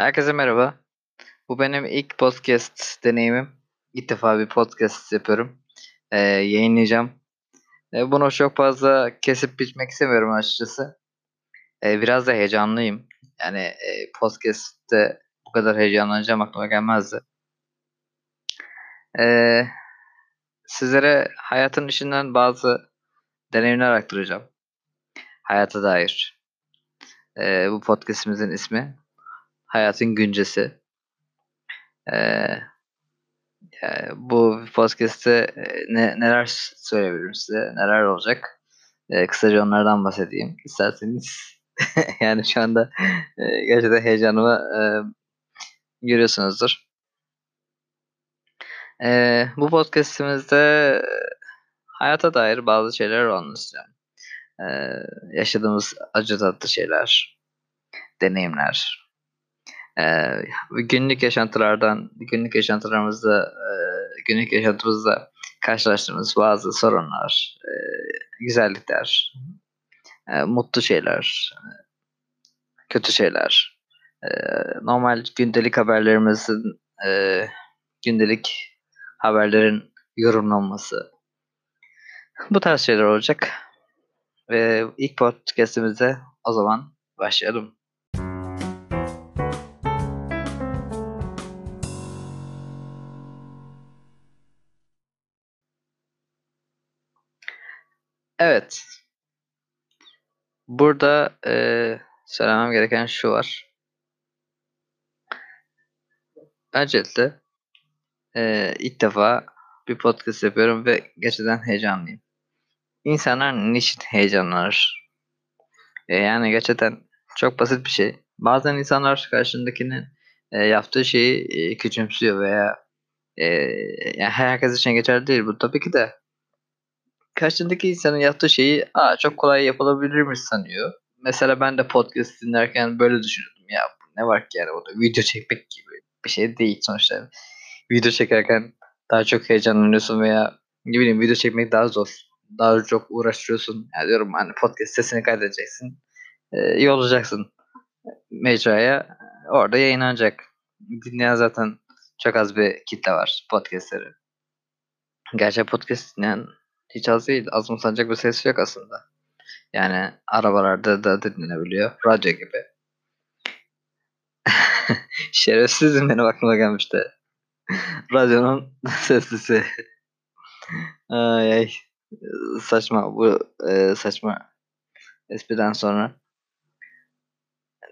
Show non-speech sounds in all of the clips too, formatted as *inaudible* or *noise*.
Herkese merhaba. Bu benim ilk podcast deneyimim. İlk defa bir podcast yapıyorum. Ee, yayınlayacağım. Ee, bunu çok fazla kesip biçmek istemiyorum açıkçası. Ee, biraz da heyecanlıyım. Yani e, podcast'te bu kadar heyecanlanacağım aklıma gelmezdi. Ee, sizlere hayatın içinden bazı deneyimler aktaracağım. Hayata dair. Ee, bu podcast'imizin ismi Hayatın Güncesi. Ee, yani bu podcast'te e, ne, neler söyleyebilirim size, neler olacak. Ee, kısaca onlardan bahsedeyim isterseniz. *laughs* yani şu anda e, gerçekten heyecanımı e, görüyorsunuzdur. E, bu podcast'imizde e, hayata dair bazı şeyler anlatacağım. E, yaşadığımız acı tatlı şeyler, deneyimler, e, günlük yaşantılardan, günlük yaşantılarımızda, e, günlük yaşantımızda karşılaştığımız bazı sorunlar, e, güzellikler, e, mutlu şeyler, kötü şeyler, normal gündelik haberlerimizin, gündelik haberlerin yorumlanması, bu tarz şeyler olacak. Ve ilk podcastimize o zaman başlayalım. Evet. Burada e, söylemem gereken şu var. Öncelikle e, ilk defa bir podcast yapıyorum ve gerçekten heyecanlıyım. İnsanlar niçin heyecanlanır? E, yani gerçekten çok basit bir şey. Bazen insanlar karşındakinin e, yaptığı şeyi e, küçümsüyor veya e, yani herkes için geçerli değil bu tabii ki de karşındaki insanın yaptığı şeyi Aa, çok kolay yapılabilirmiş sanıyor. Mesela ben de podcast dinlerken böyle düşünüyordum. Ya ne var ki yani orada video çekmek gibi bir şey değil sonuçta. Video çekerken daha çok heyecanlanıyorsun veya ne bileyim video çekmek daha zor. Daha çok uğraşıyorsun. Yani diyorum hani podcast sesini kaydedeceksin. Ee, iyi olacaksın mecraya. Orada yayınlanacak. Dinleyen zaten çok az bir kitle var podcastleri. Gerçi podcast dinleyen hiç az değil. Azımsanacak bir ses yok aslında. Yani arabalarda da dinlenebiliyor. Radyo gibi. *laughs* Şerefsizim benim aklıma gelmişti. Radyonun *laughs* seslisi. ay ay. Saçma bu e, saçma espriden sonra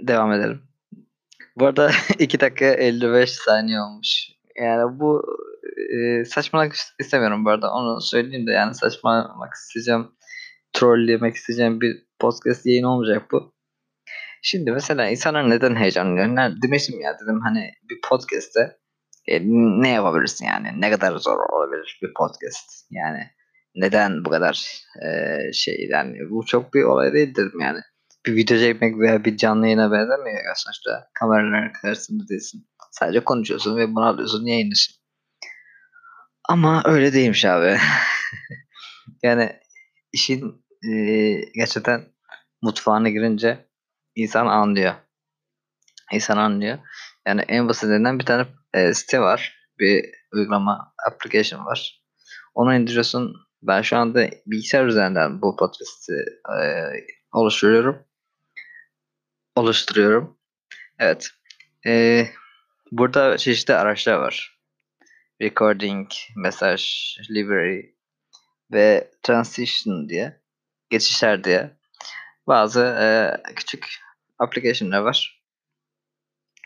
devam edelim. Bu arada *laughs* 2 dakika 55 saniye olmuş. Yani bu e, saçmalamak istemiyorum bu arada. Onu söyleyeyim de yani saçmalamak isteyeceğim. Trolllemek isteyeceğim bir podcast yayın olmayacak bu. Şimdi mesela insanlar neden heyecanlanıyor? Ne, demiştim ya dedim hani bir podcast'te e, ne yapabilirsin yani? Ne kadar zor olabilir bir podcast? Yani neden bu kadar e, şey yani bu çok bir olay değil dedim yani. Bir video çekmek veya bir canlı yayına benzemiyor ya sonuçta. Kameraların karşısında değilsin. Sadece konuşuyorsun ve bunu alıyorsun yayınlıyorsun. Ama öyle değilmiş abi. *laughs* yani işin e, gerçekten mutfağına girince insan anlıyor. İnsan anlıyor. Yani en basitinden bir tane e, site var. Bir uygulama, application var. Onu indiriyorsun. Ben şu anda bilgisayar üzerinden bu podcast'i e, oluşturuyorum. Oluşturuyorum. Evet. E, burada çeşitli araçlar var recording, mesaj, library ve transition diye geçişler diye bazı e, küçük application'lar var.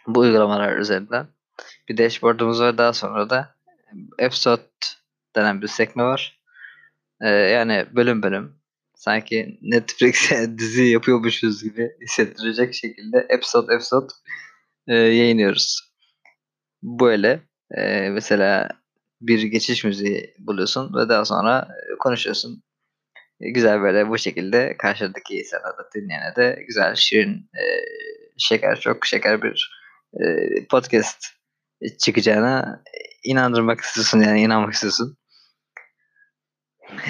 Bu uygulamalar üzerinden bir dashboard'umuz var. Daha sonra da episode denen bir sekme var. E, yani bölüm bölüm sanki Netflix'e *laughs* dizi yapıyormuşuz gibi hissettirecek şekilde episode episode e, yayınlıyoruz. Böyle e, mesela bir geçiş müziği buluyorsun ve daha sonra konuşuyorsun. Güzel böyle bu şekilde karşıdaki insana da dinleyene de güzel, şirin, e, şeker, çok şeker bir e, podcast çıkacağına inandırmak istiyorsun yani inanmak istiyorsun.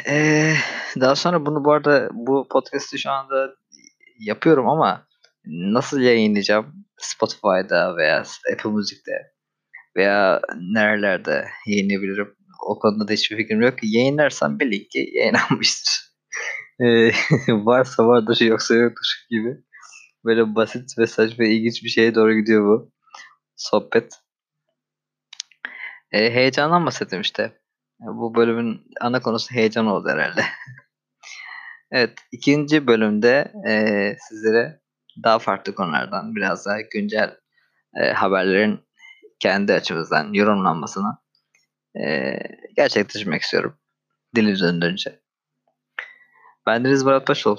Ee, daha sonra bunu bu arada bu podcast'i şu anda yapıyorum ama nasıl yayınlayacağım Spotify'da veya Apple Music'te veya nerelerde yayınlayabilirim? O konuda da hiçbir fikrim yok. Yayınlarsam belli ki yayınlanmıştır. *laughs* Ee, *laughs* varsa vardır yoksa yoktur gibi. Böyle basit ve saçma ilginç bir şeye doğru gidiyor bu sohbet. Ee, heyecandan bahsettim işte. Bu bölümün ana konusu heyecan oldu herhalde. *laughs* evet, ikinci bölümde e, sizlere daha farklı konulardan biraz daha güncel e, haberlerin kendi açımızdan yorumlanmasını e, gerçekleştirmek istiyorum. Dili döndürünce. Ben Deniz Barat Başol.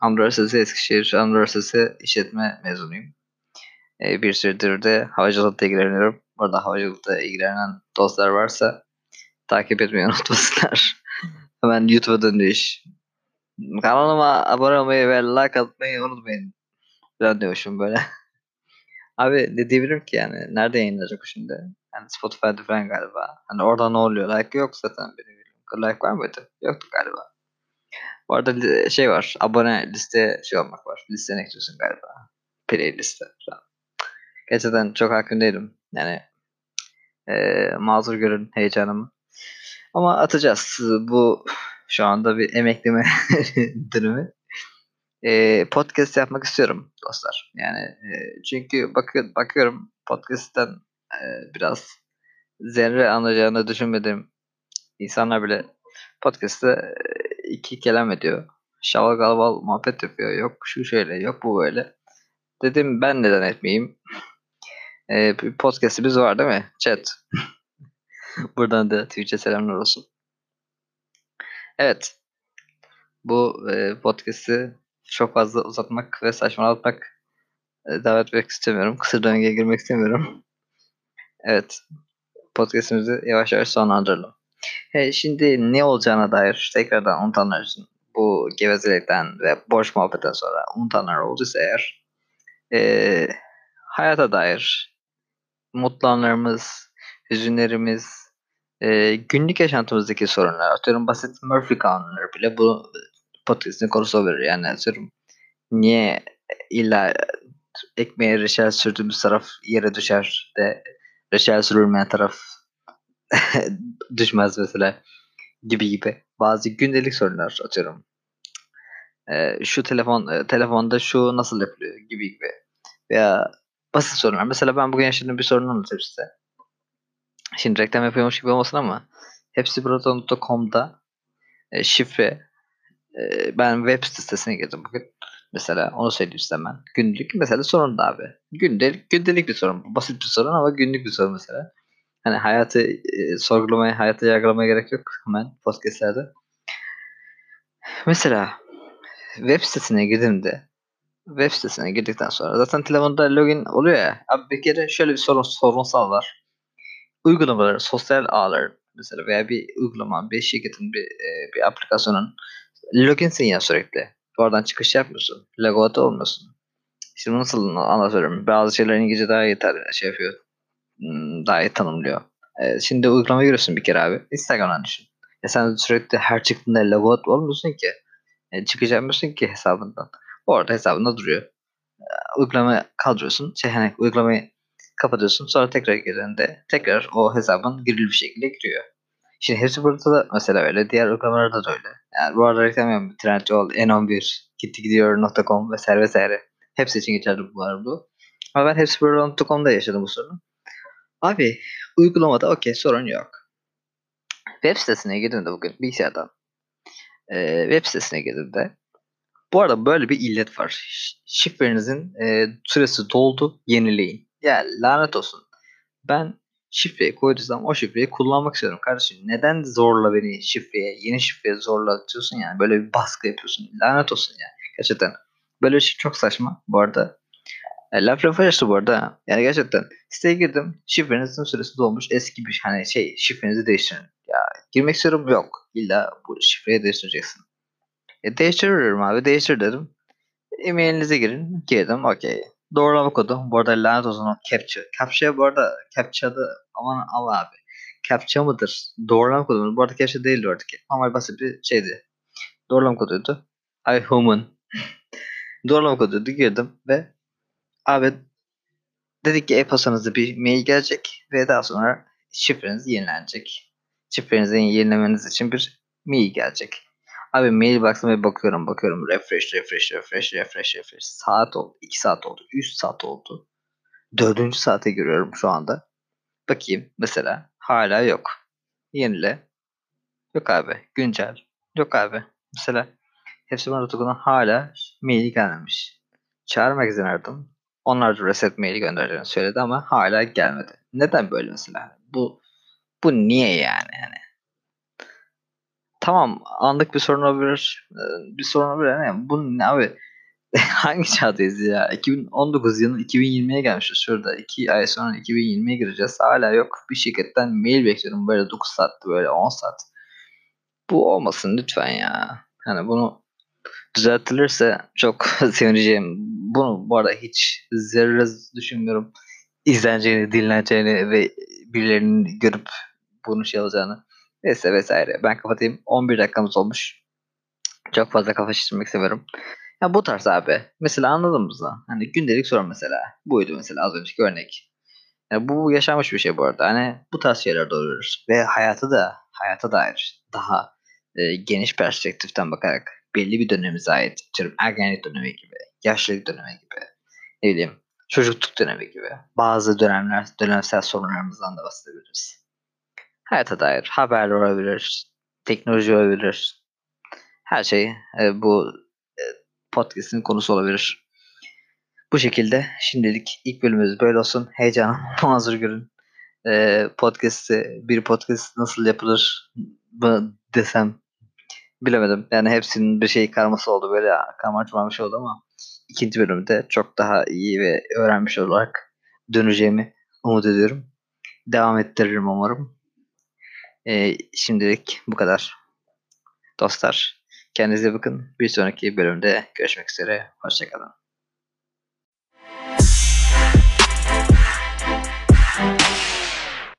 Anadolu Eskişehir Anadolu Üniversitesi İşletme mezunuyum. E, bir süredir de havacılıkla ilgileniyorum. Burada havacılıkla ilgilenen dostlar varsa takip etmeyi unutmasınlar. *laughs* Hemen YouTube'a döndü iş. Kanalıma abone olmayı ve like atmayı unutmayın. Falan diyormuşum böyle. Abi ne diyebilirim ki yani? Nerede yayınlanacak şimdi? Yani Spotify'da falan galiba. Hani orada ne oluyor? Like yok zaten benim bildiğim. Like var mıydı? Yoktu galiba. Bu arada şey var. Abone liste şey olmak var. Listene ekliyorsun galiba. Playlist'e falan. Gerçekten çok hakim değilim. Yani e, mazur görün heyecanımı. Ama atacağız. Bu şu anda bir emekleme *laughs* dönemi. E, podcast yapmak istiyorum dostlar. Yani e, çünkü bakıyor, bakıyorum podcast'ten e, biraz zerre anlayacağını düşünmediğim insanlar bile podcast'te iki kelam ediyor. Şaval galval muhabbet yapıyor. Yok şu şöyle, yok bu böyle. Dedim ben neden etmeyeyim? Ee, bir podcast'imiz var değil mi? Chat. *laughs* Buradan da Twitch'e selamlar olsun. Evet. Bu e, podcast'i çok fazla uzatmak ve saçmalatmak e, davet etmek istemiyorum. Kısır döngüye girmek istemiyorum. Evet. Podcast'imizi yavaş yavaş sonlandıralım. He, şimdi ne olacağına dair tekrardan unutanlar için bu gevezelikten ve boş muhabbetten sonra unutanlar olduysa eğer e, hayata dair mutlu anlarımız, hüzünlerimiz, e, günlük yaşantımızdaki sorunlar, atıyorum basit Murphy kanunları bile bu konusu olabilir. Yani atıyorum niye illa ekmeğe reçel sürdüğümüz taraf yere düşer de reçel sürülmeyen taraf *laughs* düşmez mesela gibi gibi. Bazı gündelik sorunlar atıyorum. Ee, şu telefon telefonda şu nasıl yapılıyor gibi gibi. Veya basit sorunlar. Mesela ben bugün yaşadığım bir sorunu anlatayım size. Şimdi reklam yapıyormuş gibi olmasın ama hepsi burada.com'da e, şifre ben web sitesine girdim bugün. Mesela onu söyleyeyim size ben. Günlük mesela sorun da abi. Gündelik, gündelik bir sorun. Basit bir sorun ama günlük bir sorun mesela. Hani hayatı e, sorgulamaya, hayatı yargılamaya gerek yok hemen podcastlerde. Mesela web sitesine girdiğimde web sitesine girdikten sonra zaten telefonda login oluyor ya. Abi bir kere şöyle bir sorun sorunsal var. Uygulamalar, sosyal ağlar mesela veya bir uygulama, bir şirketin bir, bir aplikasyonun loginsin ya sürekli. Oradan çıkış yapmıyorsun. Logout olmuyorsun. Şimdi nasıl anlatıyorum? Bazı şeyler İngilizce daha iyi şey yapıyor. Hmm, daha iyi tanımlıyor. Ee, şimdi uygulama giriyorsun bir kere abi. Instagram'dan düşün. Ya sen sürekli her çıktığında logout olmuyorsun ki. Yani çıkacakmıyorsun ki hesabından. Orada hesabında duruyor. Ee, uygulama kaldırıyorsun. Şey, hani uygulamayı kapatıyorsun. Sonra tekrar girdiğinde tekrar o hesabın girili bir şekilde giriyor. Şimdi hepsi burada da mesela öyle. Diğer uygulamalarda da öyle. Yani bu arada reklam yapıyorum. Trendyol, N11, gitti gidiyor.com vesaire vesaire. Hepsi için geçerli bu arada. Ama ben hepsi burada.com'da yaşadım bu sorunu. Abi uygulamada okey sorun yok. Web sitesine girdiğimde bugün bilgisayardan e, web sitesine girdiğimde bu arada böyle bir illet var. Şifrenizin e, süresi doldu yenileyin. Ya lanet olsun. Ben şifreyi koyduysam o şifreyi kullanmak istiyorum kardeşim. Neden zorla beni şifreye, yeni şifreye zorla atıyorsun yani? Böyle bir baskı yapıyorsun. Lanet olsun yani. Gerçekten. Böyle bir şey çok saçma bu arada. E, laf lafa açtı bu arada. Yani gerçekten siteye girdim. Şifrenizin süresi dolmuş. Eski bir hani şey şifrenizi değiştirin. Ya girmek istiyorum yok. İlla bu şifreyi değiştireceksin. E, değiştiriyorum abi. Değiştir dedim. E-mailinize girin. Girdim. Okey. Doğrulama kodu. Bu arada lanet olsun o captcha. Captcha bu arada captcha'da aman al abi. Captcha mıdır? Doğrulama kodu mu? Bu arada captcha değildi oradaki. Normal basit bir şeydi. Doğrulama koduydu. I human. *laughs* Doğrulama koduydu. Girdim ve Abi dedik ki e-postanıza bir mail gelecek ve daha sonra şifreniz yenilenecek. Şifrenizi yenilemeniz için bir mail gelecek. Abi mail box'ıma bakıyorum bakıyorum refresh refresh refresh refresh refresh saat oldu 2 saat oldu 3 saat oldu. Dördüncü saate giriyorum şu anda. Bakayım mesela hala yok. Yenile. Yok abi. Güncel. Yok abi. Mesela hepsi bana tutuklanan hala maili gelmemiş. Çağrı magazin aradım. Onlar da reset maili göndereceğini söyledi ama hala gelmedi. Neden böyle mesela? Bu bu niye yani? yani tamam anlık bir sorun olabilir. Bir sorun olabilir. Yani bu ne abi? *laughs* Hangi çağdayız ya? 2019 yılının 2020'ye gelmişiz şurada. 2 ay sonra 2020'ye gireceğiz. Hala yok. Bir şirketten mail bekliyorum böyle 9 saatte böyle 10 saat. Bu olmasın lütfen ya. Hani bunu düzeltilirse çok *laughs* sevineceğim. Bunu bu arada hiç zerre düşünmüyorum. İzleneceğini, dinleneceğini ve birilerinin görüp bunu şey alacağını. Neyse vesaire. Ben kapatayım. 11 dakikamız olmuş. Çok fazla kafa şişirmek istemiyorum. Ya bu tarz abi. Mesela anladın mı? Hani gündelik sorun mesela. Buydu mesela az önceki örnek. Yani bu yaşanmış bir şey bu arada. Hani bu tarz şeyler doğurur. Ve hayatı da hayata dair daha e, geniş perspektiften bakarak belli bir dönemimize ait. Diyorum, ergenlik dönemi gibi, yaşlılık dönemi gibi, ne bileyim çocukluk dönemi gibi bazı dönemler, dönemsel sorunlarımızdan da bahsedebiliriz. Hayata dair haberler olabilir, teknoloji olabilir. Her şey e, bu e, podcast'in konusu olabilir. Bu şekilde şimdilik ilk bölümümüz böyle olsun. Heyecanım *laughs* mazur görün. E, podcast'i, bir podcast nasıl yapılır mı desem bilemedim. Yani hepsinin bir şey karması oldu. Böyle karmaçmamış şey oldu ama ikinci bölümde çok daha iyi ve öğrenmiş olarak döneceğimi umut ediyorum. Devam ettiririm umarım. Ee, şimdilik bu kadar. Dostlar kendinize bakın. Bir sonraki bölümde görüşmek üzere. Hoşçakalın.